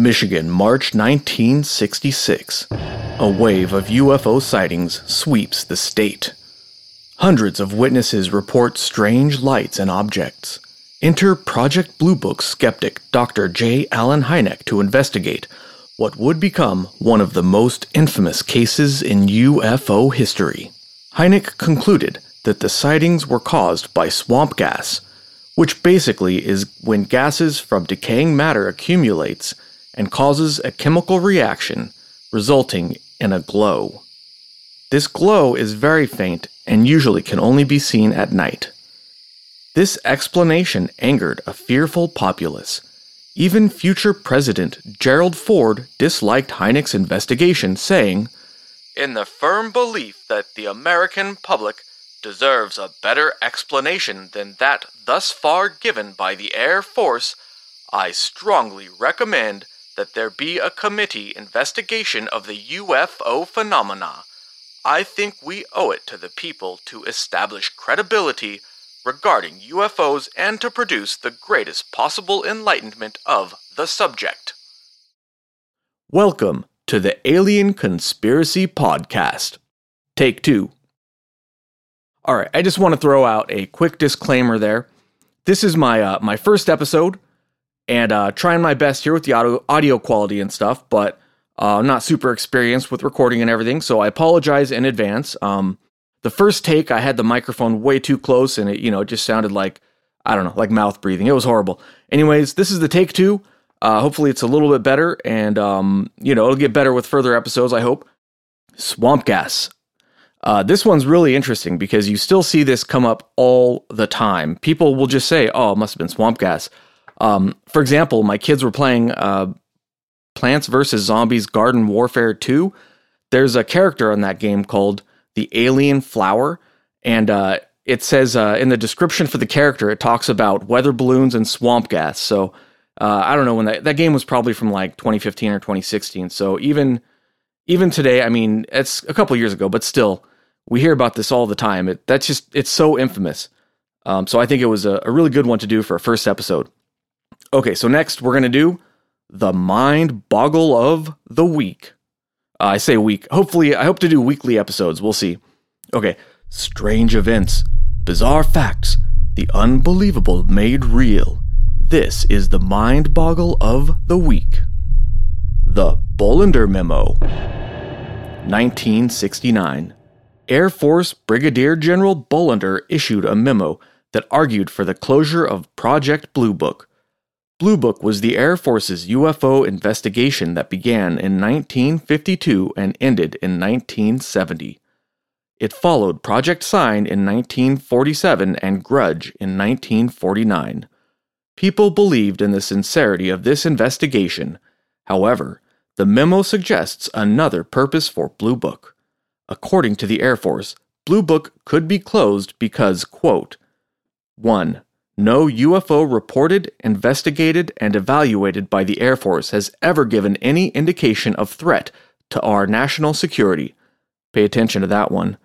Michigan, March 1966. A wave of UFO sightings sweeps the state. Hundreds of witnesses report strange lights and objects. Enter Project Blue Book skeptic Dr. J. Allen Hynek to investigate what would become one of the most infamous cases in UFO history. Hynek concluded that the sightings were caused by swamp gas, which basically is when gases from decaying matter accumulates and causes a chemical reaction resulting in a glow. This glow is very faint and usually can only be seen at night. This explanation angered a fearful populace. Even future President Gerald Ford disliked Hynek's investigation, saying, In the firm belief that the American public deserves a better explanation than that thus far given by the Air Force, I strongly recommend that there be a committee investigation of the UFO phenomena. I think we owe it to the people to establish credibility regarding UFOs and to produce the greatest possible enlightenment of the subject. Welcome to the Alien Conspiracy Podcast. Take two. All right, I just want to throw out a quick disclaimer there. This is my uh, my first episode and uh, trying my best here with the audio, audio quality and stuff, but uh, I'm not super experienced with recording and everything, so I apologize in advance. Um, the first take, I had the microphone way too close, and it, you know, it just sounded like I don't know, like mouth breathing. It was horrible. Anyways, this is the take two. Uh, hopefully, it's a little bit better, and um, you know, it'll get better with further episodes. I hope. Swamp gas. Uh, this one's really interesting because you still see this come up all the time. People will just say, "Oh, it must have been swamp gas." Um, for example, my kids were playing uh, Plants vs. Zombies Garden Warfare 2. There's a character on that game called the Alien Flower, and uh, it says uh, in the description for the character, it talks about weather balloons and swamp gas. So uh, I don't know when that that game was probably from like 2015 or 2016. So even even today, I mean, it's a couple years ago, but still, we hear about this all the time. It, that's just it's so infamous. Um, so I think it was a, a really good one to do for a first episode. Okay, so next we're going to do the mind boggle of the week. Uh, I say week. Hopefully, I hope to do weekly episodes. We'll see. Okay, strange events, bizarre facts, the unbelievable made real. This is the mind boggle of the week. The Bolender Memo. 1969. Air Force Brigadier General Bolender issued a memo that argued for the closure of Project Blue Book Blue Book was the Air Force's UFO investigation that began in 1952 and ended in 1970. It followed Project Sign in 1947 and Grudge in 1949. People believed in the sincerity of this investigation. However, the memo suggests another purpose for Blue Book. According to the Air Force, Blue Book could be closed because, quote, 1. No UFO reported, investigated, and evaluated by the Air Force has ever given any indication of threat to our national security. Pay attention to that one.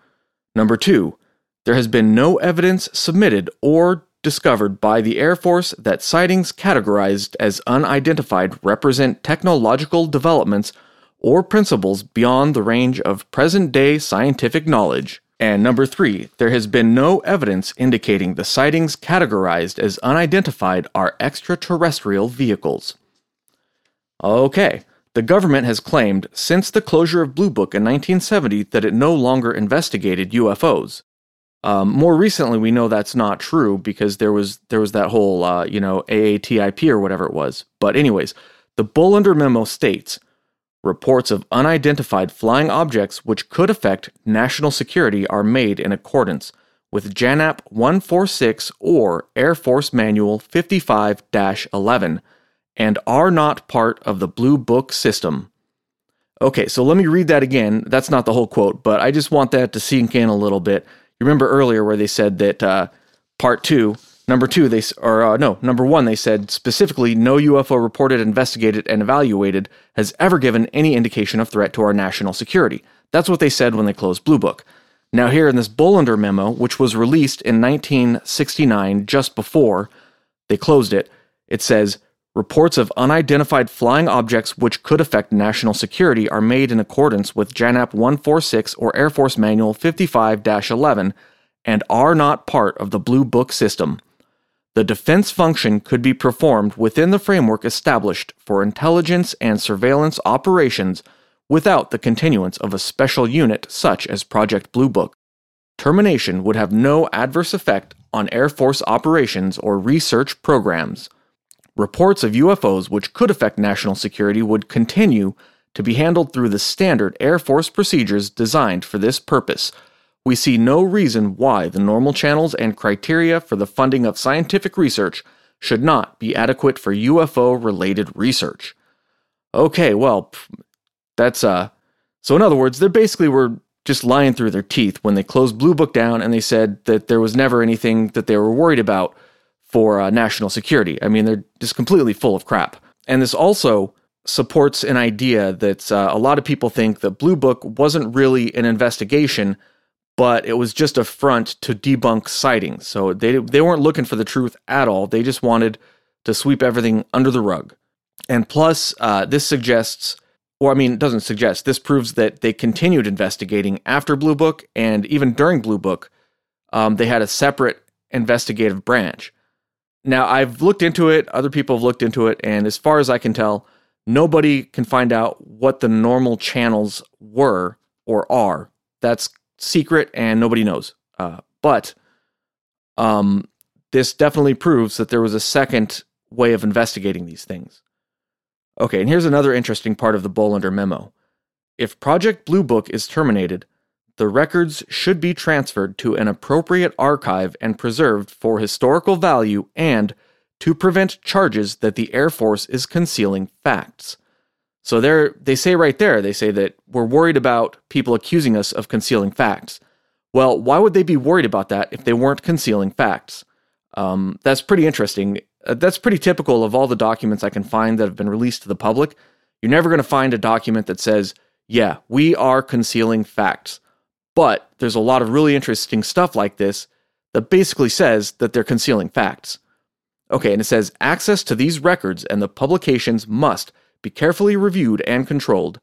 Number two, there has been no evidence submitted or discovered by the Air Force that sightings categorized as unidentified represent technological developments or principles beyond the range of present day scientific knowledge. And number three, there has been no evidence indicating the sightings categorized as unidentified are extraterrestrial vehicles. Okay, the government has claimed since the closure of Blue Book in 1970 that it no longer investigated UFOs. Um, more recently, we know that's not true because there was there was that whole uh, you know AATIP or whatever it was. But anyways, the Bolender memo states Reports of unidentified flying objects which could affect national security are made in accordance with JANAP 146 or Air Force Manual 55 11 and are not part of the Blue Book system. Okay, so let me read that again. That's not the whole quote, but I just want that to sink in a little bit. You remember earlier where they said that uh, part two Number two, they or uh, no, number one, they said specifically, no UFO reported, investigated, and evaluated has ever given any indication of threat to our national security. That's what they said when they closed Blue Book. Now, here in this Bolender memo, which was released in 1969, just before they closed it, it says Reports of unidentified flying objects which could affect national security are made in accordance with JANAP 146 or Air Force Manual 55 11 and are not part of the Blue Book system. The defense function could be performed within the framework established for intelligence and surveillance operations without the continuance of a special unit such as Project Blue Book. Termination would have no adverse effect on Air Force operations or research programs. Reports of UFOs which could affect national security would continue to be handled through the standard Air Force procedures designed for this purpose. We see no reason why the normal channels and criteria for the funding of scientific research should not be adequate for UFO related research. Okay, well, that's uh so in other words, they basically were just lying through their teeth when they closed Blue Book down and they said that there was never anything that they were worried about for uh, national security. I mean, they're just completely full of crap. And this also supports an idea that uh, a lot of people think that Blue Book wasn't really an investigation, but it was just a front to debunk sightings. So they they weren't looking for the truth at all. They just wanted to sweep everything under the rug. And plus, uh, this suggests or I mean, doesn't suggest. This proves that they continued investigating after Blue Book, and even during Blue Book, um, they had a separate investigative branch. Now, I've looked into it, other people have looked into it, and as far as I can tell, nobody can find out what the normal channels were or are. That's secret, and nobody knows. Uh, but um, this definitely proves that there was a second way of investigating these things. Okay, and here's another interesting part of the Bolender memo. If Project Blue Book is terminated, the records should be transferred to an appropriate archive and preserved for historical value and to prevent charges that the Air Force is concealing facts. So they they say right there, they say that we're worried about people accusing us of concealing facts. Well, why would they be worried about that if they weren't concealing facts? Um, that's pretty interesting. Uh, that's pretty typical of all the documents I can find that have been released to the public. You're never going to find a document that says, yeah, we are concealing facts. But there's a lot of really interesting stuff like this that basically says that they're concealing facts. Okay, and it says access to these records and the publications must be carefully reviewed and controlled.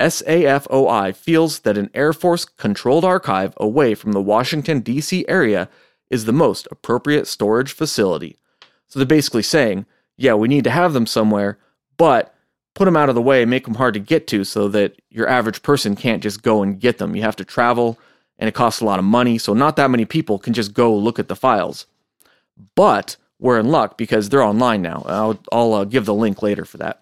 SAFOI feels that an Air Force controlled archive away from the Washington, D.C. area is the most appropriate storage facility. So they're basically saying, yeah, we need to have them somewhere, but put them out of the way, make them hard to get to so that your average person can't just go and get them. You have to travel and it costs a lot of money, so not that many people can just go look at the files. But we're in luck because they're online now. I'll, I'll uh, give the link later for that.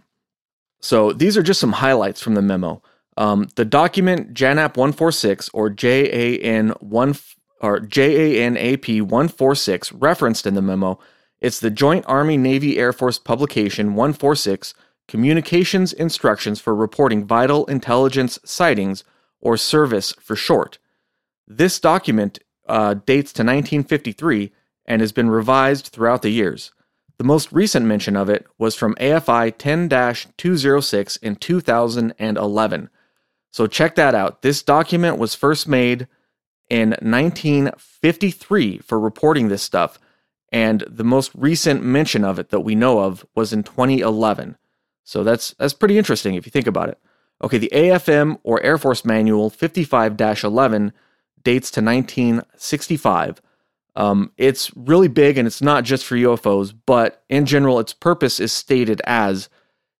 So these are just some highlights from the memo. Um, the document JANAP 146 or JAN 1 or JANAP 146 referenced in the memo it's the Joint Army Navy Air Force publication 146 Communications Instructions for Reporting Vital Intelligence Sightings, or CIRVIS for short. This document uh, dates to 1953 and has been revised throughout the years. The most recent mention of it was from AFI 10 206 in 2011. So check that out. This document was first made in 1953 for reporting this stuff, and the most recent mention of it that we know of was in 2011. So that's that's pretty interesting if you think about it. Okay, the AFM or Air Force Manual 55-11 dates to 1965. Um, it's really big and it's not just for UFOs, but in general, its purpose is stated as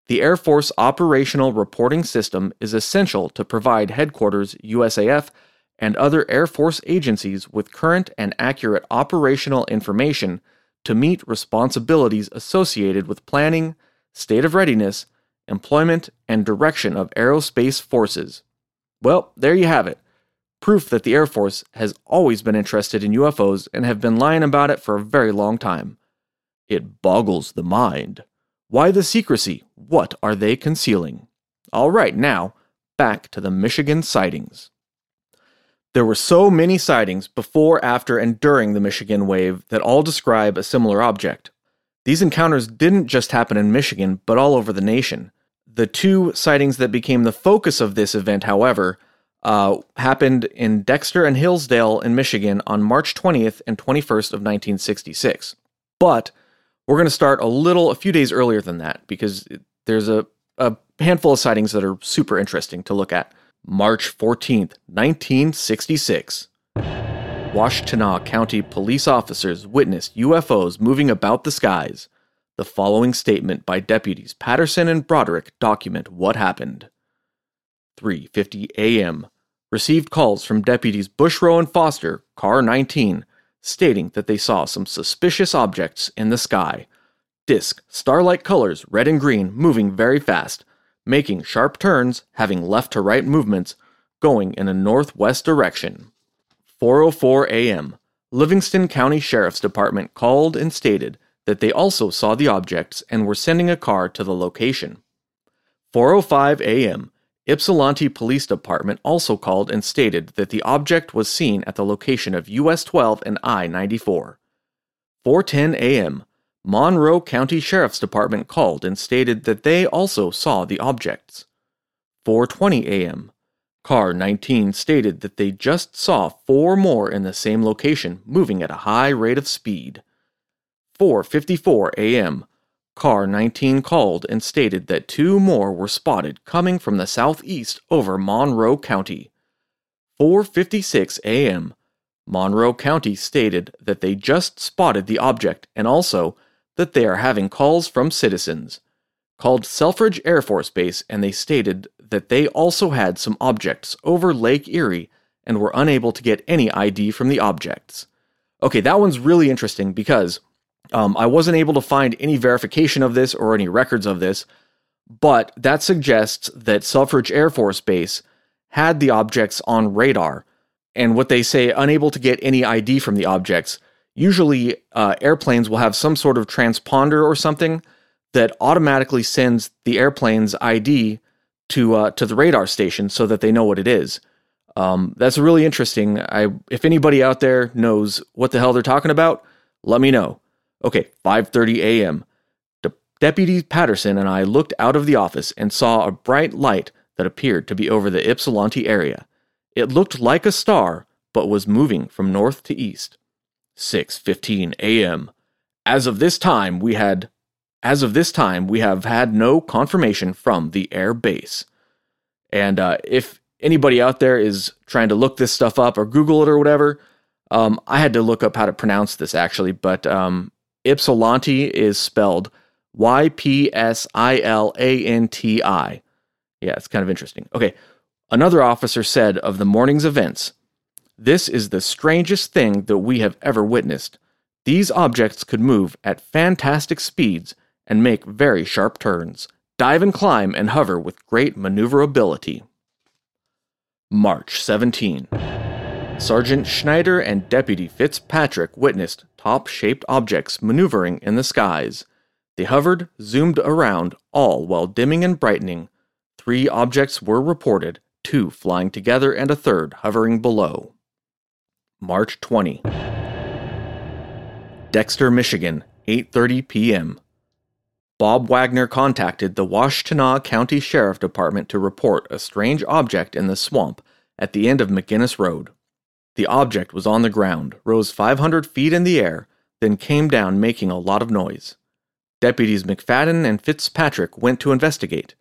the Air Force Operational Reporting System is essential to provide headquarters, USAF, and other Air Force agencies with current and accurate operational information to meet responsibilities associated with planning, state of readiness, employment, and direction of aerospace forces. Well, there you have it. Proof that the Air Force has always been interested in UFOs and have been lying about it for a very long time. It boggles the mind. Why the secrecy? What are they concealing? All right, now, back to the Michigan sightings. There were so many sightings before, after, and during the Michigan wave that all describe a similar object. These encounters didn't just happen in Michigan, but all over the nation. The two sightings that became the focus of this event, however, uh, happened in Dexter and Hillsdale in Michigan on March 20th and 21st of 1966. But We're going to start a little, a few days earlier than that because there's a, a handful of sightings that are super interesting to look at. March 14th, 1966. Washtenaw County police officers witnessed UFOs moving about the skies. The following statement by deputies Patterson and Broderick document what happened. 3:50 a.m. Received calls from deputies Bushrow and Foster, car 19, stating that they saw some suspicious objects in the sky. Disk, starlight colors, red and green, moving very fast, making sharp turns, having left to right movements, going in a northwest direction. 4:04 a.m. Livingston County Sheriff's Department called and stated that they also saw the objects and were sending a car to the location. 4:05 a.m. Ypsilanti Police Department also called and stated that the object was seen at the location of US 12 and I 94. 4:10 a.m. Monroe County Sheriff's Department called and stated that they also saw the objects. 4:20 a.m. Car 19 stated that they just saw four more in the same location moving at a high rate of speed. 4:54 a.m. Car 19 called and stated that two more were spotted coming from the southeast over Monroe County. 4:56 a.m. Monroe County stated that they just spotted the object and also that they are having calls from citizens called Selfridge Air Force Base, and they stated that they also had some objects over Lake Erie and were unable to get any ID from the objects. Okay, that one's really interesting because um, I wasn't able to find any verification of this or any records of this, but that suggests that Selfridge Air Force Base had the objects on radar. And what they say, unable to get any ID from the objects, usually uh, airplanes will have some sort of transponder or something that automatically sends the airplane's ID to uh, to the radar station so that they know what it is. Um, that's really interesting. I if anybody out there knows what the hell they're talking about, let me know. Okay, 5:30 a.m. De- Deputy Patterson and I looked out of the office and saw a bright light that appeared to be over the Ypsilanti area. It looked like a star, but was moving from north to east. 6:15 a.m. As of this time, we had as of this time, we have had no confirmation from the air base. And uh, if anybody out there is trying to look this stuff up or Google it or whatever, um, I had to look up how to pronounce this actually, but um, Ypsilanti is spelled Y P S I L A N T I. Yeah, it's kind of interesting. Okay, another officer said of the morning's events This is the strangest thing that we have ever witnessed. These objects could move at fantastic speeds and make very sharp turns, dive and climb and hover with great maneuverability. March 17. Sergeant Schneider and Deputy Fitzpatrick witnessed top shaped objects maneuvering in the skies. They hovered, zoomed around, all while dimming and brightening. Three objects were reported, two flying together and a third hovering below. March 20. Dexter, Michigan, 8:30 p.m. Bob Wagner contacted the Washtenaw County Sheriff Department to report a strange object in the swamp at the end of McGinnis Road. The object was on the ground, rose 500 feet in the air, then came down making a lot of noise. Deputies McFadden and Fitzpatrick went to investigate.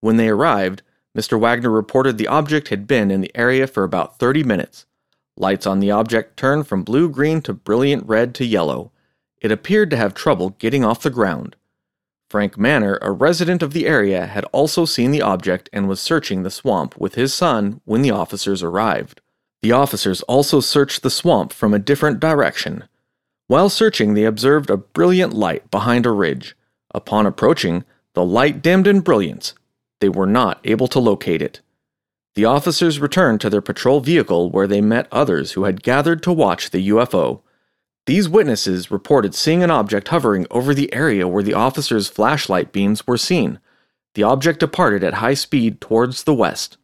When they arrived, Mr. Wagner reported the object had been in the area for about 30 minutes. Lights on the object turned from blue green to brilliant red to yellow. It appeared to have trouble getting off the ground. Frank Mannor, a resident of the area, had also seen the object and was searching the swamp with his son when the officers arrived. The officers also searched the swamp from a different direction. While searching, they observed a brilliant light behind a ridge. Upon approaching, the light dimmed in brilliance. They were not able to locate it. The officers returned to their patrol vehicle where they met others who had gathered to watch the UFO. These witnesses reported seeing an object hovering over the area where the officers' flashlight beams were seen. The object departed at high speed towards the west.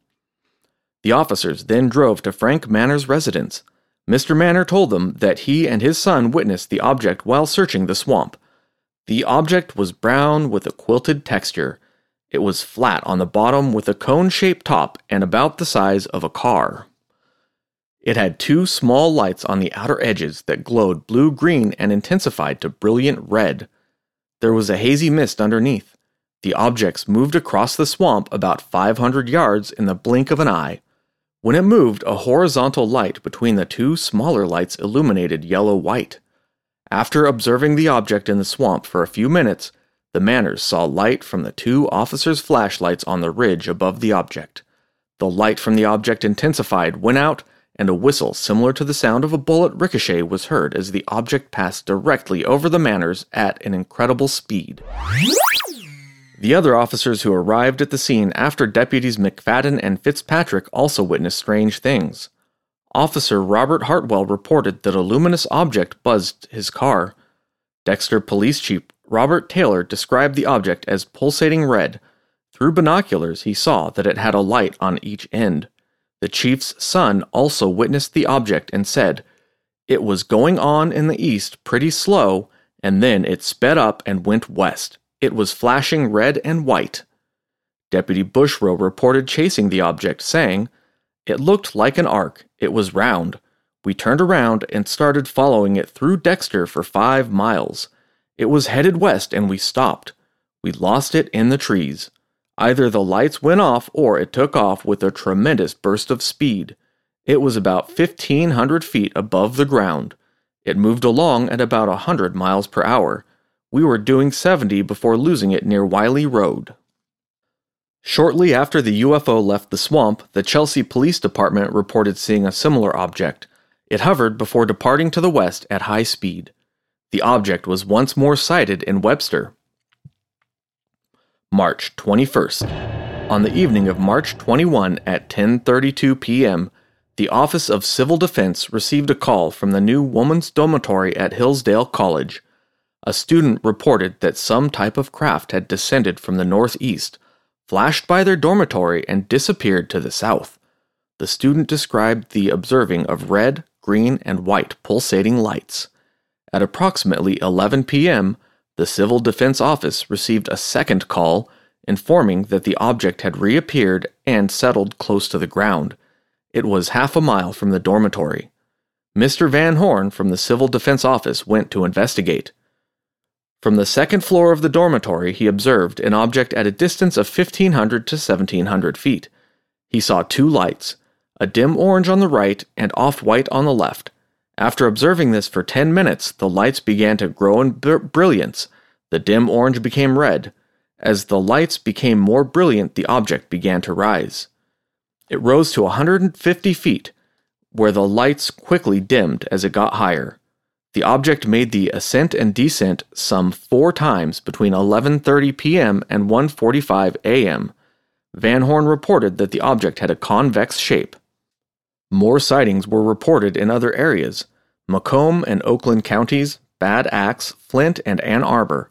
The officers then drove to Frank Mannor's residence. Mr. Mannor told them that he and his son witnessed the object while searching the swamp. The object was brown with a quilted texture. It was flat on the bottom with a cone shaped top and about the size of a car. It had two small lights on the outer edges that glowed blue green and intensified to brilliant red. There was a hazy mist underneath. The objects moved across the swamp about 500 yards in the blink of an eye. When it moved, a horizontal light between the two smaller lights illuminated yellow white. After observing the object in the swamp for a few minutes, the Mannors saw light from the two officers' flashlights on the ridge above the object. The light from the object intensified, went out, and a whistle similar to the sound of a bullet ricochet was heard as the object passed directly over the Mannors at an incredible speed. The other officers who arrived at the scene after deputies McFadden and Fitzpatrick also witnessed strange things. Officer Robert Hartwell reported that a luminous object buzzed his car. Dexter Police Chief Robert Taylor described the object as pulsating red. Through binoculars, he saw that it had a light on each end. The chief's son also witnessed the object and said, It was going on in the east pretty slow, and then it sped up and went west. It was flashing red and white. Deputy Bushrow reported chasing the object, saying, It looked like an arc. It was round. We turned around and started following it through Dexter for five miles. It was headed west and we stopped. We lost it in the trees. Either the lights went off or it took off with a tremendous burst of speed. It was about 1,500 feet above the ground. It moved along at about a 100 miles per hour. We were doing 70 before losing it near Wiley Road. Shortly after the UFO left the swamp, the Chelsea Police Department reported seeing a similar object. It hovered before departing to the west at high speed. The object was once more sighted in Webster. March 21st. On the evening of March 21 at 10:32 p.m., the Office of Civil Defense received a call from the new Woman's dormitory at Hillsdale College. A student reported that some type of craft had descended from the northeast, flashed by their dormitory, and disappeared to the south. The student described the observing of red, green, and white pulsating lights. At approximately 11 p.m., the Civil Defense Office received a second call informing that the object had reappeared and settled close to the ground. It was half a mile from the dormitory. Mr. Van Horn from the Civil Defense Office went to investigate. From the second floor of the dormitory, he observed an object at a distance of 1500 to 1700 feet. He saw two lights, a dim orange on the right and off white on the left. After observing this for 10 minutes, the lights began to grow in br- brilliance. The dim orange became red. As the lights became more brilliant, the object began to rise. It rose to 150 feet, where the lights quickly dimmed as it got higher. The object made the ascent and descent some 4 times between 11:30 p.m. and 1:45 a.m. Van Horn reported that the object had a convex shape. More sightings were reported in other areas Macomb and Oakland counties, Bad Axe, Flint, and Ann Arbor,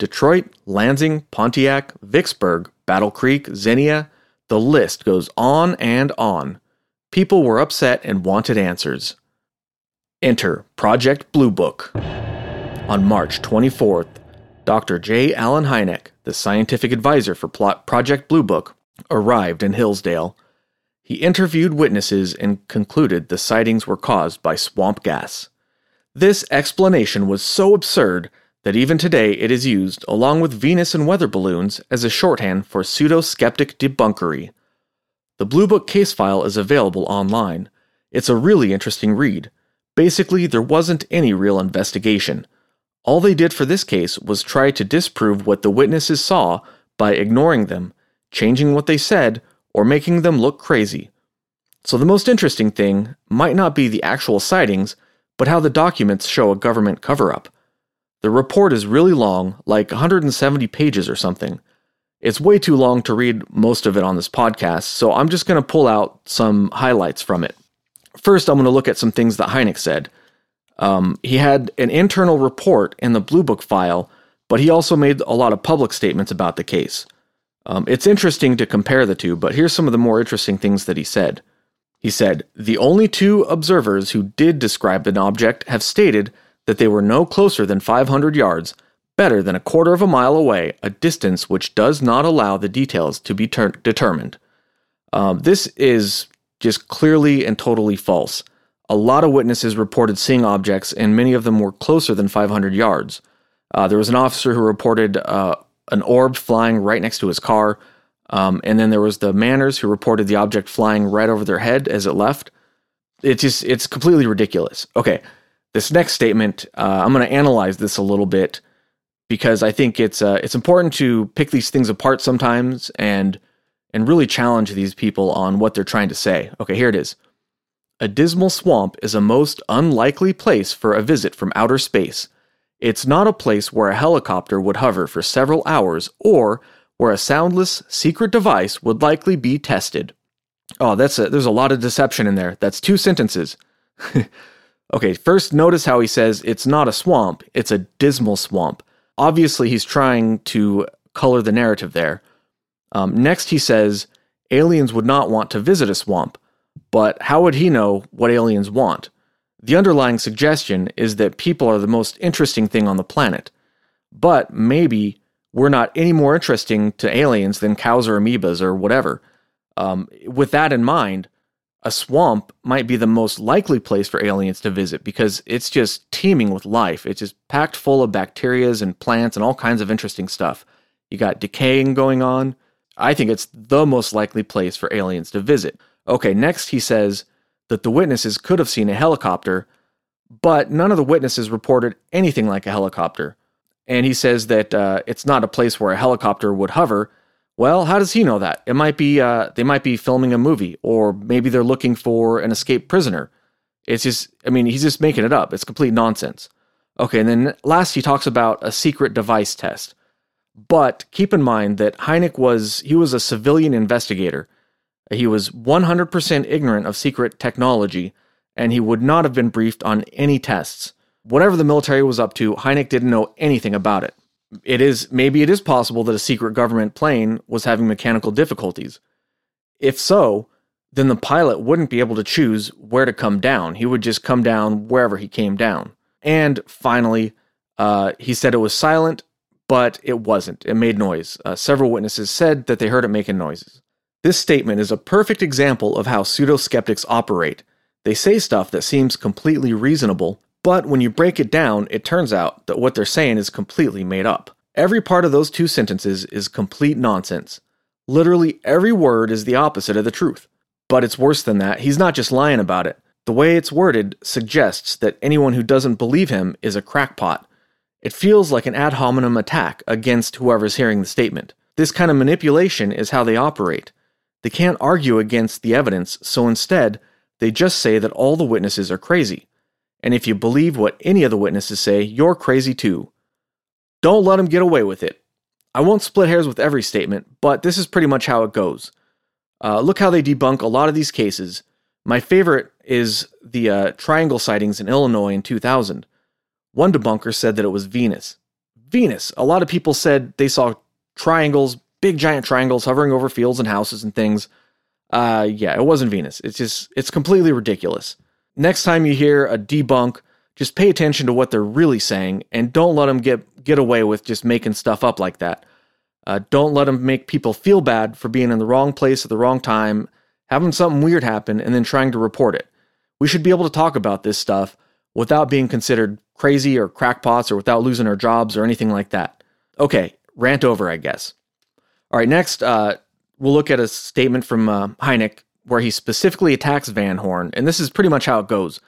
Detroit, Lansing, Pontiac, Vicksburg, Battle Creek, Xenia. The list goes on and on. People were upset and wanted answers. Enter Project Blue Book. On March 24th, Dr. J. Allen Hynek, the scientific advisor for Project Blue Book, arrived in Hillsdale he interviewed witnesses and concluded the sightings were caused by swamp gas. This explanation was so absurd that even today it is used, along with Venus and weather balloons, as a shorthand for pseudo skeptic debunkery. The Blue Book case file is available online. It's a really interesting read. Basically, there wasn't any real investigation. All they did for this case was try to disprove what the witnesses saw by ignoring them, changing what they said, or making them look crazy. So the most interesting thing might not be the actual sightings, but how the documents show a government cover up. The report is really long, like 170 pages or something. It's way too long to read most of it on this podcast, so I'm just going to pull out some highlights from it. First, I'm going to look at some things that Hynek said. Um, he had an internal report in the Blue Book file, but he also made a lot of public statements about the case. Um, it's interesting to compare the two, but here's some of the more interesting things that he said. He said, The only two observers who did describe an object have stated that they were no closer than 500 yards, better than a quarter of a mile away, a distance which does not allow the details to be ter- determined. Um, this is just clearly and totally false. A lot of witnesses reported seeing objects, and many of them were closer than 500 yards. Uh, there was an officer who reported uh, an orb flying right next to his car. Um, and then there was the Mannors who reported the object flying right over their head as it left. It's just, it's completely ridiculous. Okay, this next statement, uh, I'm going to analyze this a little bit because I think it's uh, it's important to pick these things apart sometimes and and really challenge these people on what they're trying to say. Okay, here it is. A dismal swamp is a most unlikely place for a visit from outer space. It's not a place where a helicopter would hover for several hours or where a soundless secret device would likely be tested. Oh, that's a, there's a lot of deception in there. That's two sentences. okay, first notice how he says it's not a swamp, it's a dismal swamp. Obviously, he's trying to color the narrative there. Um, next, he says aliens would not want to visit a swamp, but how would he know what aliens want? The underlying suggestion is that people are the most interesting thing on the planet. But maybe we're not any more interesting to aliens than cows or amoebas or whatever. Um, with that in mind, a swamp might be the most likely place for aliens to visit because it's just teeming with life. It's just packed full of bacterias and plants and all kinds of interesting stuff. You got decaying going on. I think it's the most likely place for aliens to visit. Okay, next he says that the witnesses could have seen a helicopter, but none of the witnesses reported anything like a helicopter. And he says that uh, it's not a place where a helicopter would hover. Well, how does he know that? It might be uh, they might be filming a movie, or maybe they're looking for an escaped prisoner. It's just, I mean, he's just making it up. It's complete nonsense. Okay, and then last he talks about a secret device test. But keep in mind that Hynek was he was a civilian investigator. He was 100% ignorant of secret technology, and he would not have been briefed on any tests. Whatever the military was up to, Hynek didn't know anything about it. It is maybe it is possible that a secret government plane was having mechanical difficulties. If so, then the pilot wouldn't be able to choose where to come down. He would just come down wherever he came down. And finally, uh, he said it was silent, but it wasn't. It made noise. Uh, several witnesses said that they heard it making noises. This statement is a perfect example of how pseudo skeptics operate. They say stuff that seems completely reasonable, but when you break it down, it turns out that what they're saying is completely made up. Every part of those two sentences is complete nonsense. Literally every word is the opposite of the truth. But it's worse than that, he's not just lying about it. The way it's worded suggests that anyone who doesn't believe him is a crackpot. It feels like an ad hominem attack against whoever's hearing the statement. This kind of manipulation is how they operate. They can't argue against the evidence, so instead, they just say that all the witnesses are crazy. And if you believe what any of the witnesses say, you're crazy too. Don't let them get away with it. I won't split hairs with every statement, but this is pretty much how it goes. Uh, look how they debunk a lot of these cases. My favorite is the uh, triangle sightings in Illinois in 2000. One debunker said that it was Venus. Venus. A lot of people said they saw triangles big giant triangles hovering over fields and houses and things. Uh, yeah, it wasn't Venus. It's just, it's completely ridiculous. Next time you hear a debunk, just pay attention to what they're really saying and don't let them get, get away with just making stuff up like that. Uh, don't let them make people feel bad for being in the wrong place at the wrong time, having something weird happen, and then trying to report it. We should be able to talk about this stuff without being considered crazy or crackpots or without losing our jobs or anything like that. Okay, rant over, I guess. All right, next, uh, we'll look at a statement from uh, Hynek where he specifically attacks Van Horn, and this is pretty much how it goes.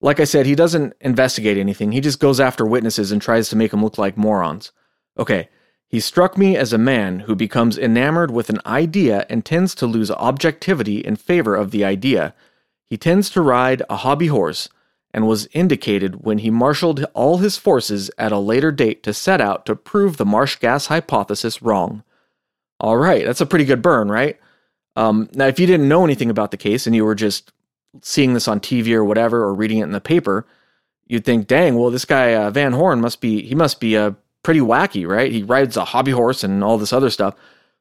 Like I said, he doesn't investigate anything, he just goes after witnesses and tries to make them look like morons. Okay, he struck me as a man who becomes enamored with an idea and tends to lose objectivity in favor of the idea. He tends to ride a hobby horse and was indicated when he marshaled all his forces at a later date to set out to prove the marsh gas hypothesis wrong. All right, that's a pretty good burn, right? Um, now, if you didn't know anything about the case and you were just seeing this on TV or whatever, or reading it in the paper, you'd think, "Dang, well, this guy uh, Van Horn must be he must be uh, pretty wacky, right? He rides a hobby horse and all this other stuff."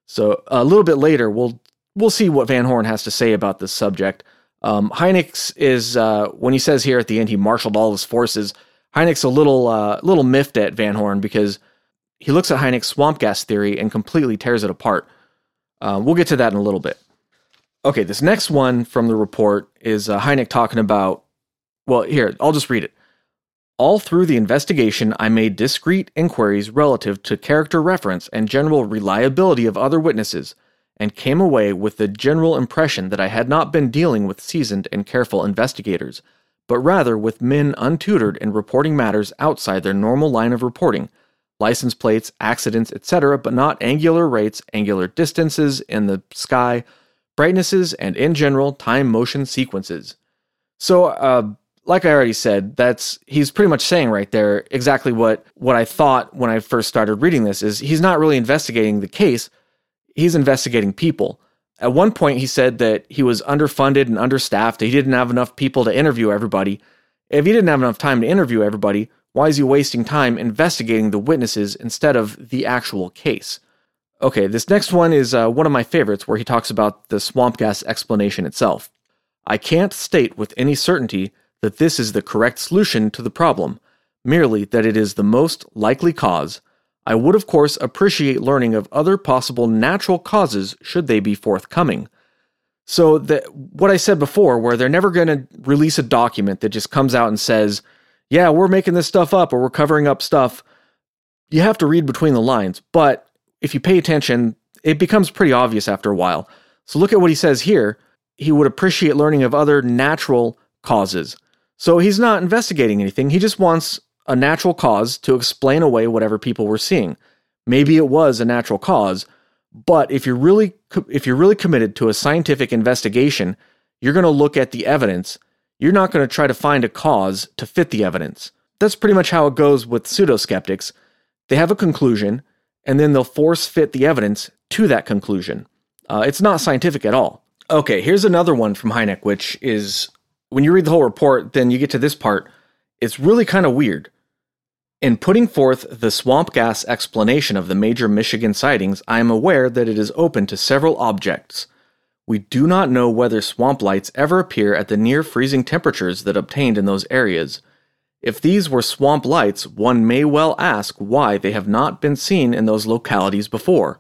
So a little bit later, we'll we'll see what Van Horn has to say about this subject. Um, is uh, when he says here at the end he marshaled all his forces. Hynek's a little uh, little miffed at Van Horn because he looks at Hynek's swamp gas theory and completely tears it apart. Uh, we'll get to that in a little bit. Okay, this next one from the report is uh, talking about. Well, here, I'll just read it. All through the investigation, I made discreet inquiries relative to character reference and general reliability of other witnesses, and came away with the general impression that I had not been dealing with seasoned and careful investigators, but rather with men untutored in reporting matters outside their normal line of reporting license plates, accidents, etc., but not angular rates, angular distances in the sky, brightnesses, and in general, time motion sequences. So, uh, like I already said, that's he's pretty much saying right there exactly what what I thought when I first started reading this is he's not really investigating the case, he's investigating people. At one point he said that he was underfunded and understaffed, he didn't have enough people to interview everybody. If he didn't have enough time to interview everybody, why is he wasting time investigating the witnesses instead of the actual case? Okay, this next one is uh, one of my favorites where he talks about the swamp gas explanation itself. I can't state with any certainty that this is the correct solution to the problem, merely that it is the most likely cause. I would, of course, appreciate learning of other possible natural causes should they be forthcoming. So, the, what I said before, where they're never going to release a document that just comes out and says, yeah, we're making this stuff up or we're covering up stuff, you have to read between the lines. But if you pay attention, it becomes pretty obvious after a while. So, look at what he says here. He would appreciate learning of other natural causes. So he's not investigating anything. He just wants a natural cause to explain away whatever people were seeing. Maybe it was a natural cause, but if you're really if you're really committed to a scientific investigation, you're going to look at the evidence. You're not going to try to find a cause to fit the evidence. That's pretty much how it goes with pseudoskeptics. They have a conclusion, and then they'll force fit the evidence to that conclusion. Uh, it's not scientific at all. Okay, here's another one from Hynek, which is when you read the whole report, then you get to this part. It's really kind of weird. In putting forth the swamp gas explanation of the major Michigan sightings, I am aware that it is open to several objects. We do not know whether swamp lights ever appear at the near freezing temperatures that obtained in those areas. If these were swamp lights, one may well ask why they have not been seen in those localities before.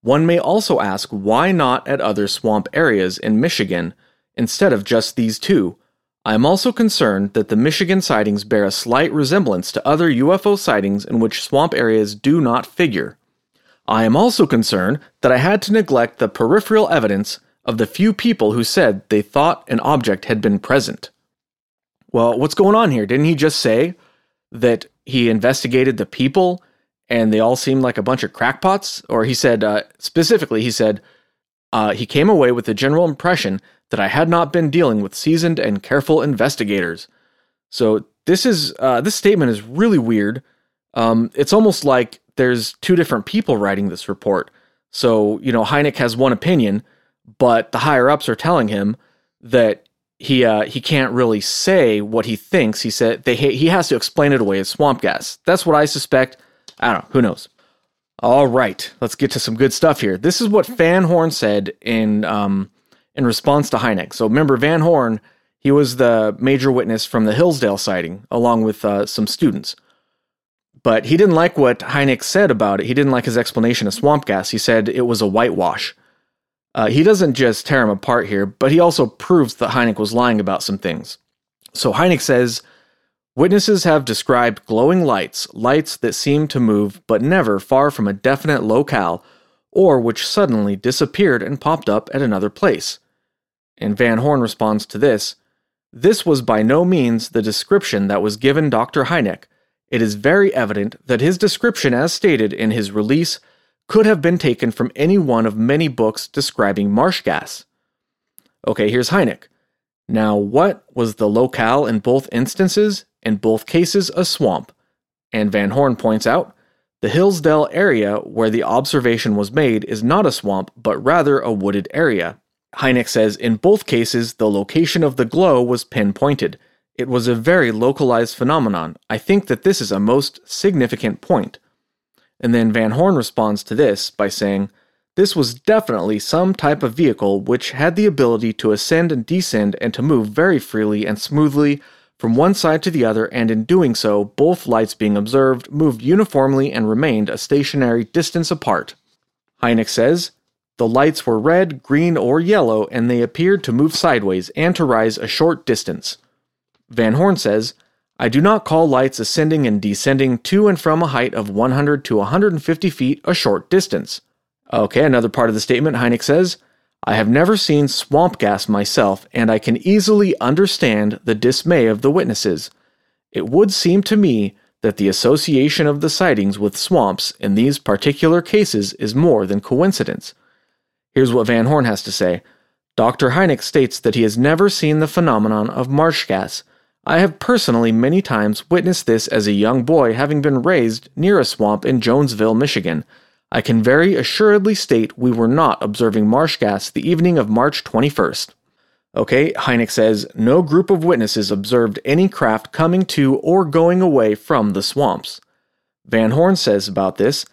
One may also ask why not at other swamp areas in Michigan instead of just these two. I am also concerned that the Michigan sightings bear a slight resemblance to other UFO sightings in which swamp areas do not figure. I am also concerned that I had to neglect the peripheral evidence of the few people who said they thought an object had been present. Well, what's going on here? Didn't he just say that he investigated the people and they all seemed like a bunch of crackpots? Or he said, uh, specifically, he said, uh, he came away with the general impression that I had not been dealing with seasoned and careful investigators. So this is uh, this statement is really weird. Um, it's almost like there's two different people writing this report. So you know, Hynek has one opinion, but the higher ups are telling him that he uh, he can't really say what he thinks. He said they he has to explain it away as swamp gas. That's what I suspect. I don't know. Who knows? All right, let's get to some good stuff here. This is what Van Horn said in um, in response to Hynek. So remember, Van Horn, he was the major witness from the Hillsdale sighting, along with uh, some students. But he didn't like what Hynek said about it. He didn't like his explanation of swamp gas. He said it was a whitewash. Uh, he doesn't just tear him apart here, but he also proves that Hynek was lying about some things. So Hynek says Witnesses have described glowing lights, lights that seem to move but never far from a definite locale, or which suddenly disappeared and popped up at another place. And Van Horn responds to this This was by no means the description that was given Dr. Hynek. It is very evident that his description, as stated in his release, could have been taken from any one of many books describing marsh gas. Okay, here's Hynek. Now, what was the locale in both instances? in both cases a swamp. And Van Horn points out the Hillsdale area where the observation was made is not a swamp, but rather a wooded area. Hynek says in both cases the location of the glow was pinpointed. It was a very localized phenomenon. I think that this is a most significant point. And then Van Horn responds to this by saying, This was definitely some type of vehicle which had the ability to ascend and descend and to move very freely and smoothly from one side to the other, and in doing so, both lights being observed moved uniformly and remained a stationary distance apart. Hynek says, The lights were red, green, or yellow, and they appeared to move sideways and to rise a short distance. Van Horn says, I do not call lights ascending and descending to and from a height of 100 to 150 feet a short distance. Okay, another part of the statement, Hynek says, I have never seen swamp gas myself, and I can easily understand the dismay of the witnesses. It would seem to me that the association of the sightings with swamps in these particular cases is more than coincidence. Here's what Van Horn has to say Dr. Hynek states that he has never seen the phenomenon of marsh gas. I have personally many times witnessed this as a young boy having been raised near a swamp in Jonesville, Michigan. I can very assuredly state we were not observing marsh gas the evening of March 21st. Okay, Hynek says no group of witnesses observed any craft coming to or going away from the swamps. Van Horn says about this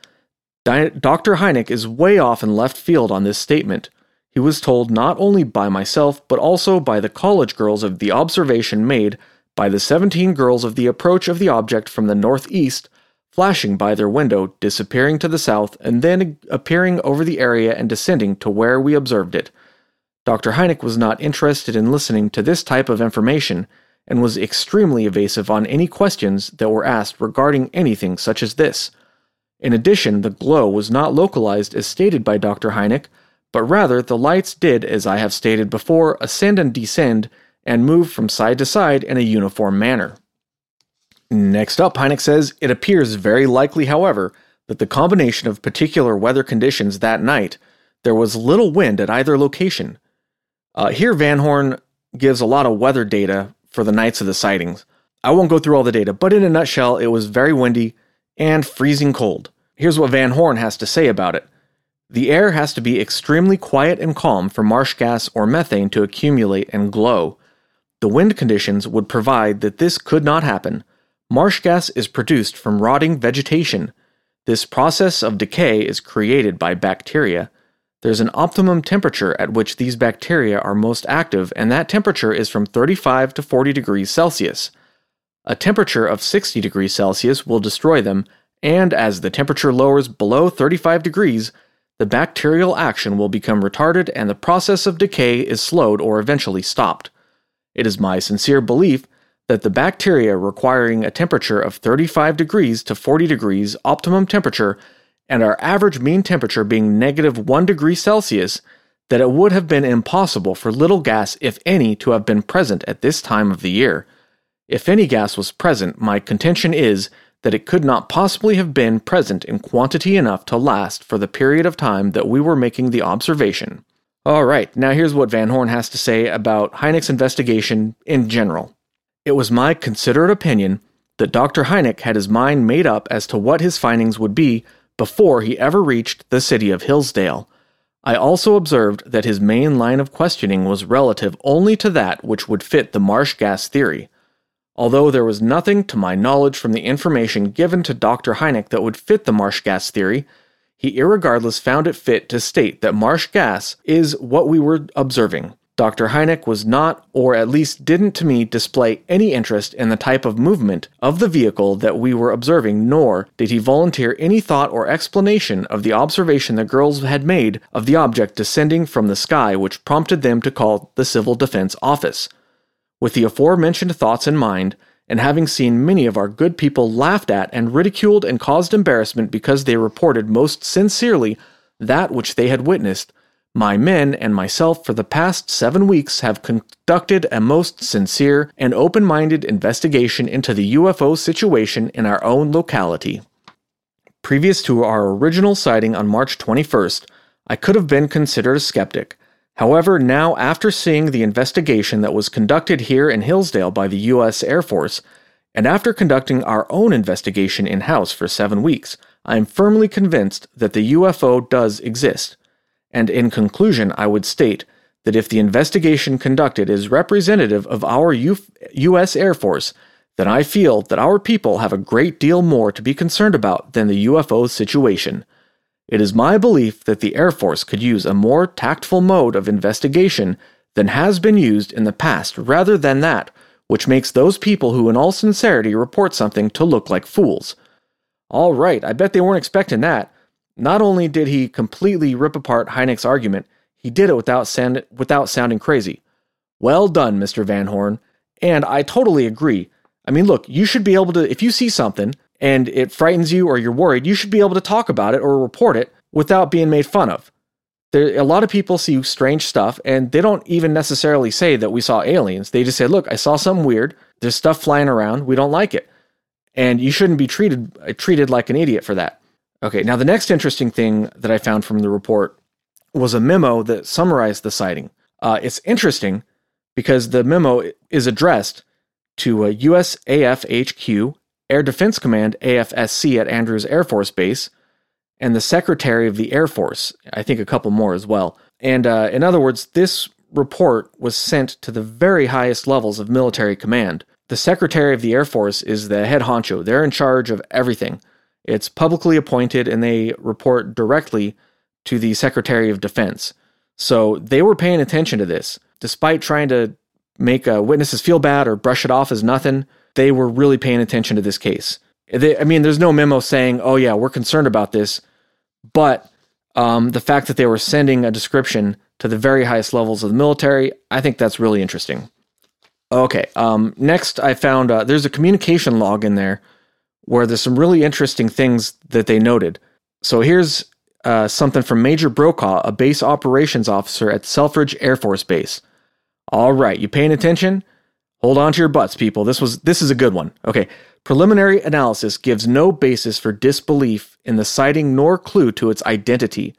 Dr. Hynek is way off in left field on this statement. He was told not only by myself, but also by the college girls of the observation made by the 17 girls of the approach of the object from the northeast flashing by their window, disappearing to the south, and then appearing over the area and descending to where we observed it. Dr. Hynek was not interested in listening to this type of information and was extremely evasive on any questions that were asked regarding anything such as this. In addition, the glow was not localized as stated by Dr. Hynek, but rather the lights did, as I have stated before, ascend and descend and move from side to side in a uniform manner. Next up, Hynek says it appears very likely, however, that the combination of particular weather conditions that night, there was little wind at either location. Uh, here, Van Horn gives a lot of weather data for the nights of the sightings. I won't go through all the data, but in a nutshell, it was very windy and freezing cold. Here's what Van Horn has to say about it. The air has to be extremely quiet and calm for marsh gas or methane to accumulate and glow. The wind conditions would provide that this could not happen, Marsh gas is produced from rotting vegetation. This process of decay is created by bacteria. There's an optimum temperature at which these bacteria are most active, and that temperature is from 35 to 40 degrees Celsius. A temperature of 60 degrees Celsius will destroy them, and as the temperature lowers below 35 degrees, the bacterial action will become retarded and the process of decay is slowed or eventually stopped. It is my sincere belief that the bacteria requiring a temperature of 35 degrees to 40 degrees optimum temperature and our average mean temperature being negative 1 degree Celsius, that it would have been impossible for little gas, if any, to have been present at this time of the year. If any gas was present, my contention is that it could not possibly have been present in quantity enough to last for the period of time that we were making the observation. All right, now here's what Van Horn has to say about Hynek's investigation in general. It was my considerate opinion that Dr. Hynek had his mind made up as to what his findings would be before he ever reached the city of Hillsdale. I also observed that his main line of questioning was relative only to that which would fit the marsh gas theory. Although there was nothing to my knowledge from the information given to Dr. Hynek that would fit the marsh gas theory, he irregardless found it fit to state that marsh gas is what we were observing. Dr. Hynek was not, or at least didn't to me, display any interest in the type of movement of the vehicle that we were observing, nor did he volunteer any thought or explanation of the observation the girls had made of the object descending from the sky which prompted them to call the Civil Defense Office. With the aforementioned thoughts in mind, and having seen many of our good people laughed at and ridiculed and caused embarrassment because they reported most sincerely that which they had witnessed, my men and myself for the past seven weeks have conducted a most sincere and open minded investigation into the UFO situation in our own locality. Previous to our original sighting on March 21st, I could have been considered a skeptic. However, now after seeing the investigation that was conducted here in Hillsdale by the U.S. Air Force, and after conducting our own investigation in house for seven weeks, I am firmly convinced that the UFO does exist. And in conclusion, I would state that if the investigation conducted is representative of our U.S. Air Force, then I feel that our people have a great deal more to be concerned about than the UFO situation. It is my belief that the Air Force could use a more tactful mode of investigation than has been used in the past rather than that which makes those people who, in all sincerity, report something to look like fools. All right, I bet they weren't expecting that. Not only did he completely rip apart Hynek's argument, he did it without, without sounding crazy. Well done, Mr. Van Horn. And I totally agree. I mean, look, you should be able to, if you see something and it frightens you or you're worried, you should be able to talk about it or report it without being made fun of. There, a lot of people see strange stuff and they don't even necessarily say that we saw aliens. They just say, look, I saw something weird. There's stuff flying around. We don't like it. And you shouldn't be treated, treated like an idiot for that. Okay, now the next interesting thing that I found from the report was a memo that summarized the sighting. Uh, it's interesting because the memo is addressed to a USAF HQ, Air Defense Command AFSC at Andrews Air Force Base, and the Secretary of the Air Force. I think a couple more as well. And uh, in other words, this report was sent to the very highest levels of military command. The Secretary of the Air Force is the head honcho, they're in charge of everything. It's publicly appointed and they report directly to the Secretary of Defense. So they were paying attention to this. Despite trying to make uh, witnesses feel bad or brush it off as nothing, they were really paying attention to this case. They, I mean, there's no memo saying, oh, yeah, we're concerned about this. But um, the fact that they were sending a description to the very highest levels of the military, I think that's really interesting. Okay, um, next I found uh, there's a communication log in there where there's some really interesting things that they noted. So here's uh, something from Major Brokaw, a base operations officer at Selfridge Air Force Base. All right, you paying attention? Hold on to your butts, people. This was this is a good one. Okay. Preliminary analysis gives no basis for disbelief in the sighting nor clue to its identity.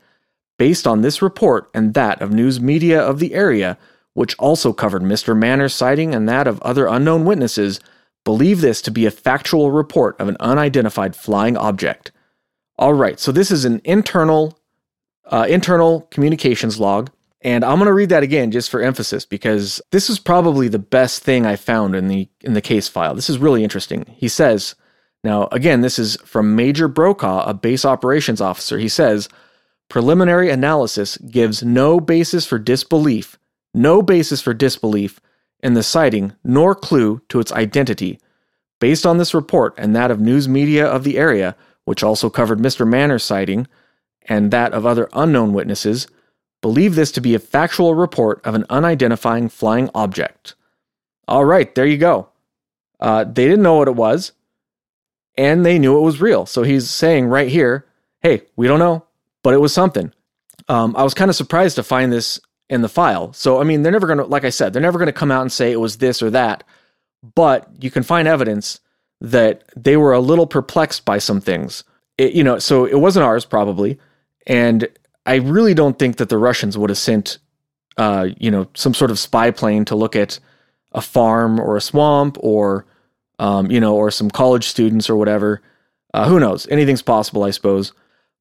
Based on this report and that of news media of the area, which also covered Mr. Mannor's sighting and that of other unknown witnesses, believe this to be a factual report of an unidentified flying object. All right, so this is an internal uh, internal communications log, and I'm going to read that again just for emphasis because this is probably the best thing I found in the in the case file. This is really interesting. He says, now again, this is from Major Brokaw, a base operations officer. He says, preliminary analysis gives no basis for disbelief, no basis for disbelief in the sighting nor clue to its identity. Based on this report and that of news media of the area, which also covered Mr. Mannor's sighting and that of other unknown witnesses, believe this to be a factual report of an unidentifying flying object. All right, there you go. Uh, they didn't know what it was, and they knew it was real. So he's saying right here, hey, we don't know, but it was something. Um, I was kind of surprised to find this in the file. So, I mean, they're never going to, like I said, they're never going to come out and say it was this or that, but you can find evidence that they were a little perplexed by some things. It, you know, so it wasn't ours probably, and I really don't think that the Russians would have sent, uh, you know, some sort of spy plane to look at a farm or a swamp or, um, you know, or some college students or whatever. Uh, who knows? Anything's possible, I suppose.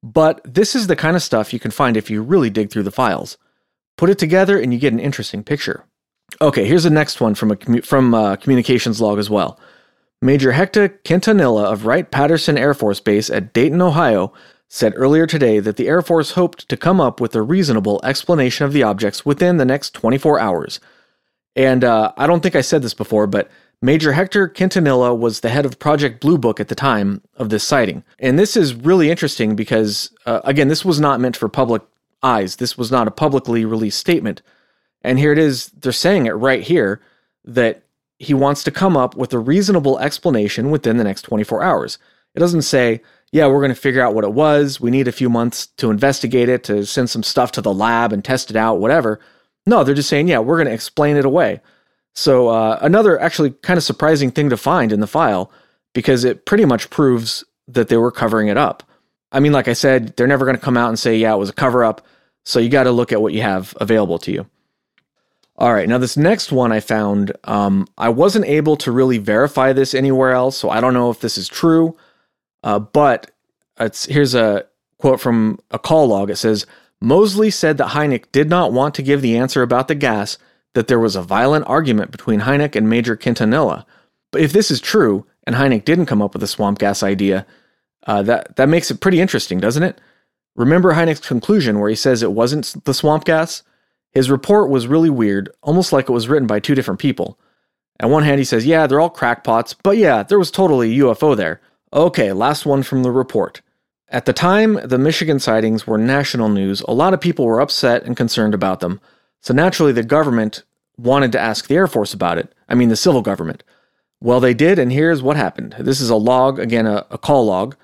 But this is the kind of stuff you can find if you really dig through the files. Put it together and you get an interesting picture. Okay, here's the next one from a commu- from a communications log as well. Major Hector Quintanilla of Wright Patterson Air Force Base at Dayton, Ohio, said earlier today that the Air Force hoped to come up with a reasonable explanation of the objects within the next 24 hours. And uh, I don't think I said this before, but Major Hector Quintanilla was the head of Project Blue Book at the time of this sighting. And this is really interesting because, uh, again, this was not meant for public eyes. This was not a publicly released statement. And here it is, they're saying it right here that he wants to come up with a reasonable explanation within the next 24 hours. It doesn't say, yeah, we're going to figure out what it was. We need a few months to investigate it, to send some stuff to the lab and test it out, whatever. No, they're just saying, yeah, we're going to explain it away. So, uh, another actually kind of surprising thing to find in the file because it pretty much proves that they were covering it up. I mean, like I said, they're never going to come out and say, yeah, it was a cover up. So, you got to look at what you have available to you. All right, now this next one I found, um, I wasn't able to really verify this anywhere else, so I don't know if this is true. Uh, but here's a quote from a call log. It says Mosley said that Hynek did not want to give the answer about the gas. That there was a violent argument between Hynek and Major Quintanilla. But if this is true, and Hynek didn't come up with the swamp gas idea, uh, that that makes it pretty interesting, doesn't it? Remember Hynek's conclusion where he says it wasn't the swamp gas? His report was really weird, almost like it was written by two different people. At one hand, he says, Yeah, they're all crackpots, but yeah, there was totally a UFO there. Okay, last one from the report. At the time the Michigan sightings were national news, a lot of people were upset and concerned about them. So naturally, the government wanted to ask the Air Force about it. I mean, the civil government. Well, they did, and here's what happened. This is a log, again, a, a call log,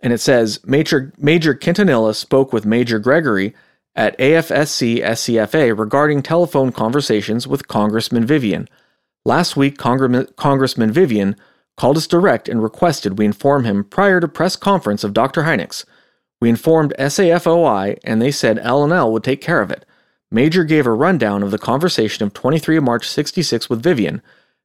and it says Major, Major Quintanilla spoke with Major Gregory at AFSC SCFA regarding telephone conversations with Congressman Vivian. Last week, Congr- Congressman Vivian called us direct and requested we inform him prior to press conference of Dr. Hyneks. We informed SAFOI and they said L&L would take care of it. Major gave a rundown of the conversation of 23 March 66 with Vivian.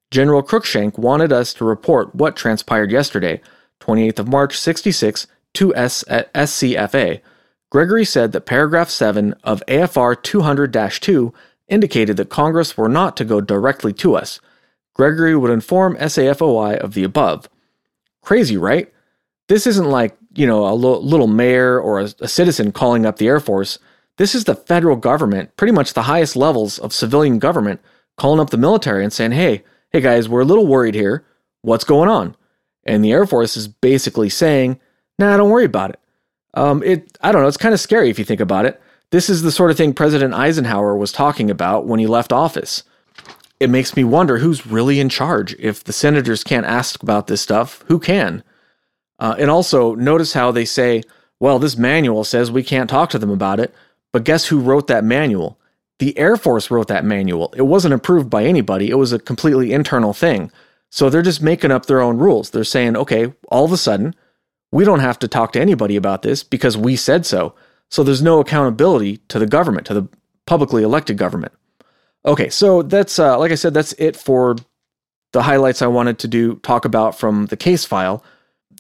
General Cruikshank wanted us to report what transpired yesterday, 28th of March 66, to S- SCFA. Gregory said that paragraph 7 of AFR 200 2 indicated that Congress were not to go directly to us. Gregory would inform SAFOI of the above. Crazy, right? This isn't like, you know, a little mayor or a, a citizen calling up the Air Force. This is the federal government, pretty much the highest levels of civilian government, calling up the military and saying, hey, hey guys, we're a little worried here. What's going on? And the Air Force is basically saying, nah, don't worry about it. Um, it I don't know, it's kind of scary if you think about it. This is the sort of thing President Eisenhower was talking about when he left office it makes me wonder who's really in charge. If the senators can't ask about this stuff, who can? Uh, and also, notice how they say, well, this manual says we can't talk to them about it. But guess who wrote that manual? The Air Force wrote that manual. It wasn't approved by anybody, it was a completely internal thing. So they're just making up their own rules. They're saying, okay, all of a sudden, we don't have to talk to anybody about this because we said so. So there's no accountability to the government, to the publicly elected government. Okay, so that's uh, like I said, that's it for the highlights I wanted to do talk about from the case file.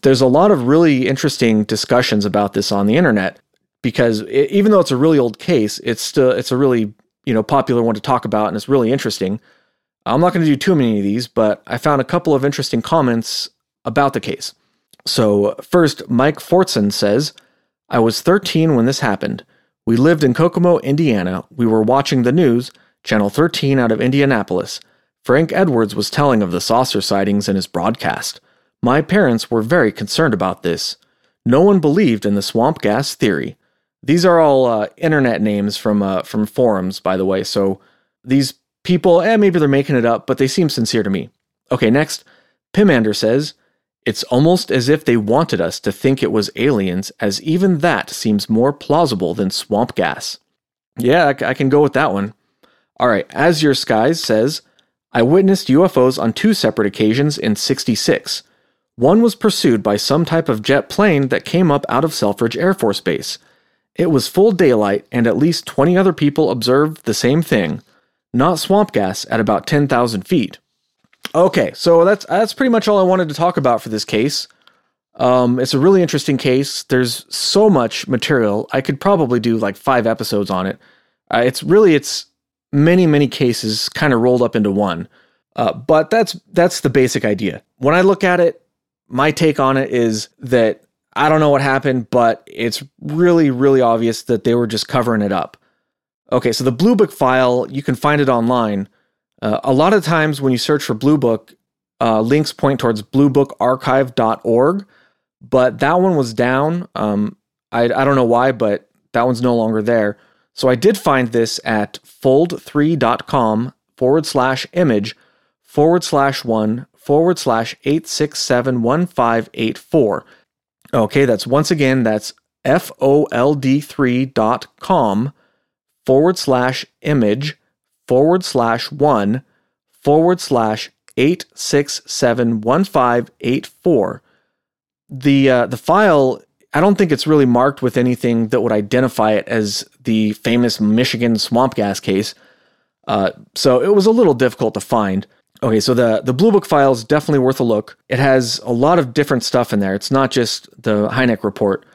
There's a lot of really interesting discussions about this on the internet because it, even though it's a really old case, it's still it's a really you know popular one to talk about and it's really interesting. I'm not going to do too many of these, but I found a couple of interesting comments about the case. So first, Mike Fortson says, "I was 13 when this happened. We lived in Kokomo, Indiana. We were watching the news." Channel 13 out of Indianapolis. Frank Edwards was telling of the saucer sightings in his broadcast. My parents were very concerned about this. No one believed in the swamp gas theory. These are all uh, internet names from uh, from forums, by the way. So these people, eh, maybe they're making it up, but they seem sincere to me. Okay, next, Pimander says it's almost as if they wanted us to think it was aliens, as even that seems more plausible than swamp gas. Yeah, I, I can go with that one. All right, As Your Skies says, I witnessed UFOs on two separate occasions in 66. One was pursued by some type of jet plane that came up out of Selfridge Air Force Base. It was full daylight, and at least 20 other people observed the same thing, not swamp gas at about 10,000 feet. Okay, so that's that's pretty much all I wanted to talk about for this case. Um, it's a really interesting case. There's so much material. I could probably do like five episodes on it. Uh, it's really it's many many cases kind of rolled up into one. Uh, but that's that's the basic idea. When I look at it, my take on it is that I don't know what happened, but it's really really obvious that they were just covering it up. Okay, so the Blue Book file you can find it online. Uh, a lot of times when you search for Blue Book, uh, links point towards bluebookarchive.org, but that one was down. Um, I I don't know why, but that one's no longer there. So I did find this at fold3.com forward slash image forward slash one forward slash 8671584. Okay, that's once again, that's fold3.com forward slash image forward slash one forward slash 8671584. The, uh, the file I don't think it's really marked with anything that would identify it as the famous Michigan swamp gas case. Uh, so it was a little difficult to find. Okay, so the the Blue Book file is definitely worth a look. It has a lot of different stuff in there. It's not just the Hynek report.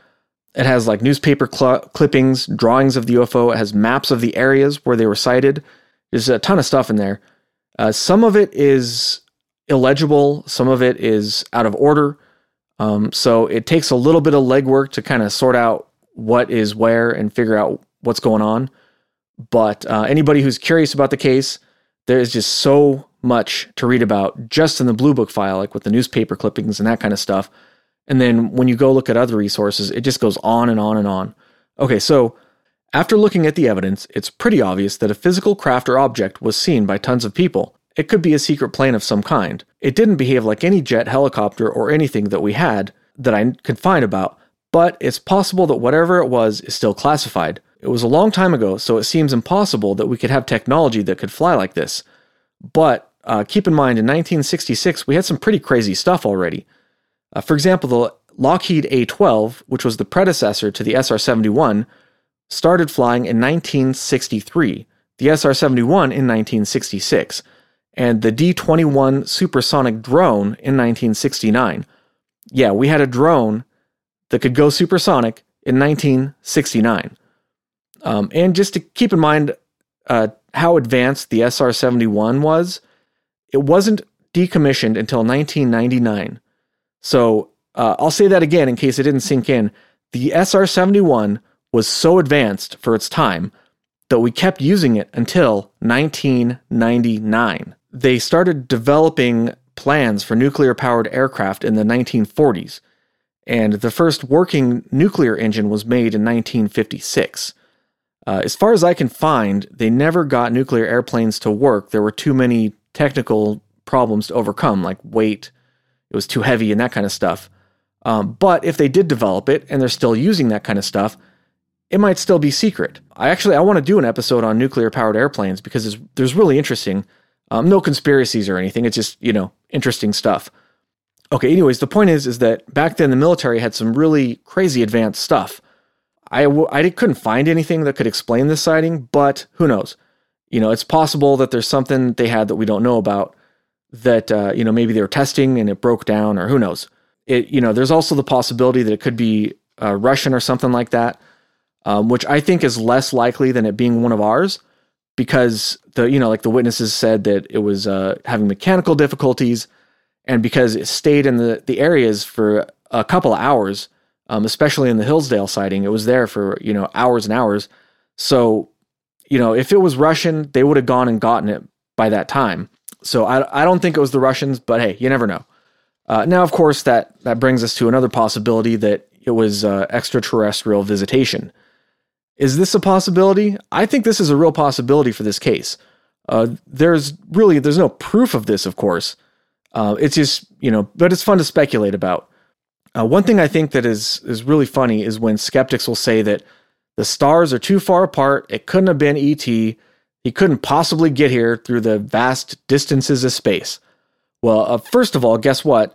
It has like newspaper cl- clippings, drawings of the UFO. It has maps of the areas where they were sighted. There's a ton of stuff in there. Uh, some of it is illegible. Some of it is out of order. Um, so it takes a little bit of legwork to kind of sort out what is where and figure out what's going on. But uh, anybody who's curious about the case, there is just so much to read about just in the Blue Book file, like with the newspaper clippings and that kind of stuff. And then when you go look at other resources, it just goes on and on and on. Okay, so after looking at the evidence, it's pretty obvious that a physical craft or object was seen by tons of people. It could be a secret plane of some kind. It didn't behave like any jet, helicopter, or anything that we had that I could find about, but it's possible that whatever it was is still classified. It was a long time ago, so it seems impossible that we could have technology that could fly like this. But uh, keep in mind, in 1966, we had some pretty crazy stuff already. Uh, for example, the Lockheed A 12, which was the predecessor to the SR 71, started flying in 1963, the SR 71 in 1966, and the D 21 supersonic drone in 1969. Yeah, we had a drone that could go supersonic in 1969. Um, and just to keep in mind uh, how advanced the SR 71 was, it wasn't decommissioned until 1999. So uh, I'll say that again in case it didn't sink in. The SR 71 was so advanced for its time that we kept using it until 1999. They started developing plans for nuclear powered aircraft in the 1940s, and the first working nuclear engine was made in 1956. Uh, as far as I can find, they never got nuclear airplanes to work. There were too many technical problems to overcome, like weight, it was too heavy, and that kind of stuff. Um, but if they did develop it and they're still using that kind of stuff, it might still be secret. I actually I want to do an episode on nuclear powered airplanes because there's really interesting. Um, no conspiracies or anything. It's just you know interesting stuff. Okay. Anyways, the point is is that back then the military had some really crazy advanced stuff. I w- I couldn't find anything that could explain this sighting, but who knows? You know, it's possible that there's something they had that we don't know about. That uh, you know maybe they were testing and it broke down, or who knows? It you know there's also the possibility that it could be uh, Russian or something like that um, which I think is less likely than it being one of ours because the you know like the witnesses said that it was uh, having mechanical difficulties and because it stayed in the the areas for a couple of hours um, especially in the hillsdale sighting it was there for you know hours and hours. So you know if it was russian they would have gone and gotten it by that time. So i, I don't think it was the russians but hey you never know. Uh, now of course that that brings us to another possibility that it was uh, extraterrestrial visitation is this a possibility? I think this is a real possibility for this case. Uh, there's really there's no proof of this, of course. Uh, it's just you know, but it's fun to speculate about. Uh, one thing I think that is is really funny is when skeptics will say that the stars are too far apart. It couldn't have been ET. He couldn't possibly get here through the vast distances of space. Well, uh, first of all, guess what?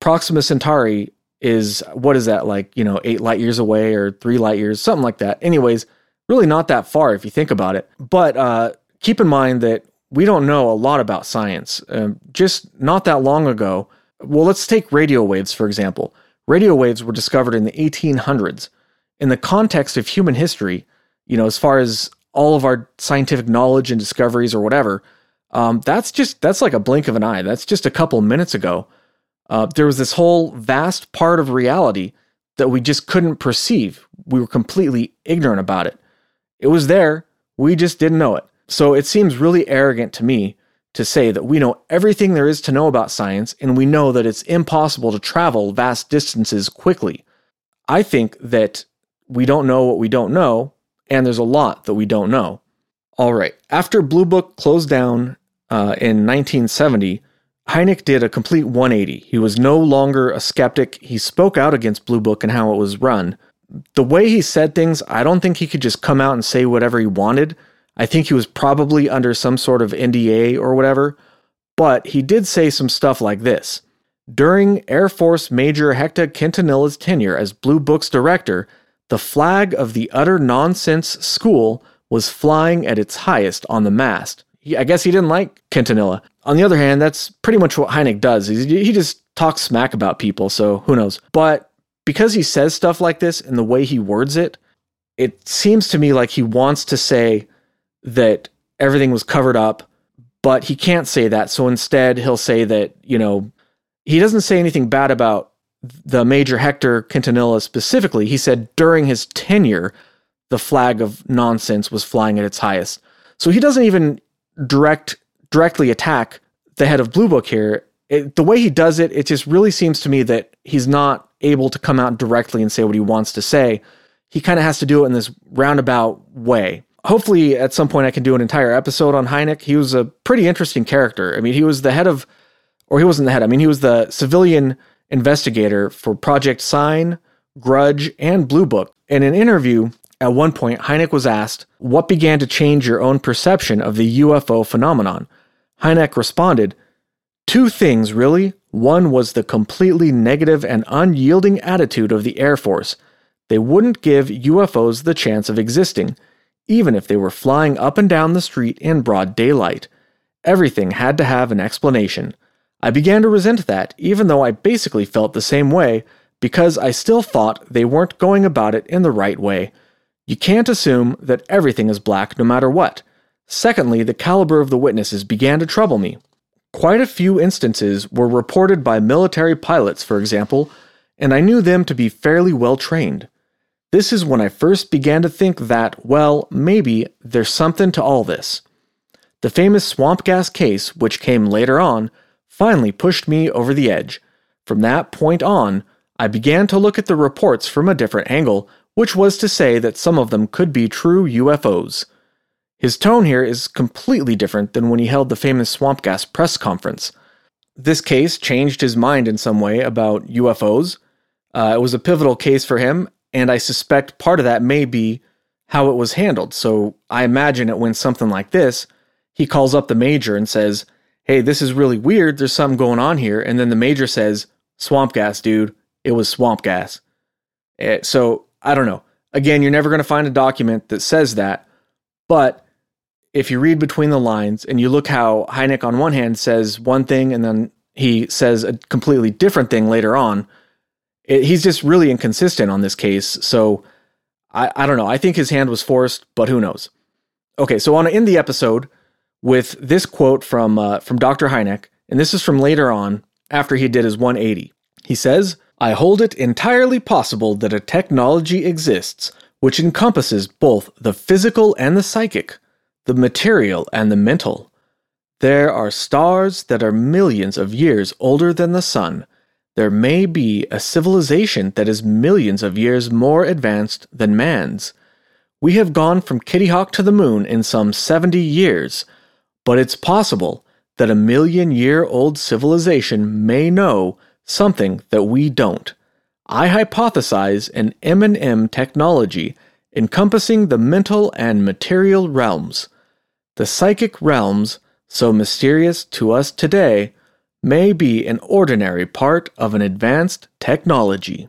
Proxima Centauri is what is that like, you know, eight light years away or three light years, something like that. Anyways, really not that far if you think about it. But uh, keep in mind that we don't know a lot about science. Uh, just not that long ago, well, let's take radio waves, for example. Radio waves were discovered in the 1800s. In the context of human history, you know, as far as all of our scientific knowledge and discoveries or whatever, um, that's just, that's like a blink of an eye. That's just a couple minutes ago. Uh, there was this whole vast part of reality that we just couldn't perceive. We were completely ignorant about it. It was there, we just didn't know it. So it seems really arrogant to me to say that we know everything there is to know about science and we know that it's impossible to travel vast distances quickly. I think that we don't know what we don't know, and there's a lot that we don't know. All right, after Blue Book closed down uh, in 1970, Hynek did a complete 180. He was no longer a skeptic. He spoke out against Blue Book and how it was run. The way he said things, I don't think he could just come out and say whatever he wanted. I think he was probably under some sort of NDA or whatever. But he did say some stuff like this. During Air Force Major Hector Quintanilla's tenure as Blue Book's director, the flag of the utter nonsense school was flying at its highest on the mast. He, I guess he didn't like Quintanilla. On the other hand, that's pretty much what Hynek does. He, he just talks smack about people, so who knows. But because he says stuff like this and the way he words it, it seems to me like he wants to say that everything was covered up, but he can't say that. So instead, he'll say that, you know, he doesn't say anything bad about the Major Hector Quintanilla specifically. He said during his tenure, the flag of nonsense was flying at its highest. So he doesn't even direct directly attack the head of Blue Book here. It, the way he does it, it just really seems to me that he's not able to come out directly and say what he wants to say. He kind of has to do it in this roundabout way. hopefully at some point I can do an entire episode on Hynek. He was a pretty interesting character. I mean, he was the head of, or he wasn't the head. I mean, he was the civilian investigator for Project Sign, Grudge, and Blue Book. In an interview, at one point, Hynek was asked, What began to change your own perception of the UFO phenomenon? Hynek responded, Two things, really. One was the completely negative and unyielding attitude of the Air Force. They wouldn't give UFOs the chance of existing, even if they were flying up and down the street in broad daylight. Everything had to have an explanation. I began to resent that, even though I basically felt the same way, because I still thought they weren't going about it in the right way. You can't assume that everything is black no matter what. Secondly, the caliber of the witnesses began to trouble me. Quite a few instances were reported by military pilots, for example, and I knew them to be fairly well trained. This is when I first began to think that, well, maybe there's something to all this. The famous swamp gas case, which came later on, finally pushed me over the edge. From that point on, I began to look at the reports from a different angle, which was to say that some of them could be true UFOs. His tone here is completely different than when he held the famous swamp gas press conference. This case changed his mind in some way about UFOs. Uh, it was a pivotal case for him, and I suspect part of that may be how it was handled. So I imagine it went something like this. He calls up the major and says, Hey, this is really weird. There's something going on here. And then the major says, Swamp gas, dude. It was swamp gas. Eh, so I don't know. Again, you're never going to find a document that says that. But if you read between the lines and you look how Hynek on one hand says one thing and then he says a completely different thing later on, it, he's just really inconsistent on this case. So I, I don't know. I think his hand was forced, but who knows? Okay, so I want to end the episode with this quote from uh, from Dr. Hynek, and this is from later on after he did his 180. He says, "I hold it entirely possible that a technology exists which encompasses both the physical and the psychic, the material and the mental. There are stars that are millions of years older than the sun." there may be a civilization that is millions of years more advanced than man's. We have gone from Kitty Hawk to the moon in some 70 years, but it's possible that a million year old civilization may know something that we don't. I hypothesize an M&M technology encompassing the mental and material realms. The psychic realms, so mysterious to us today, may be an ordinary part of an advanced technology.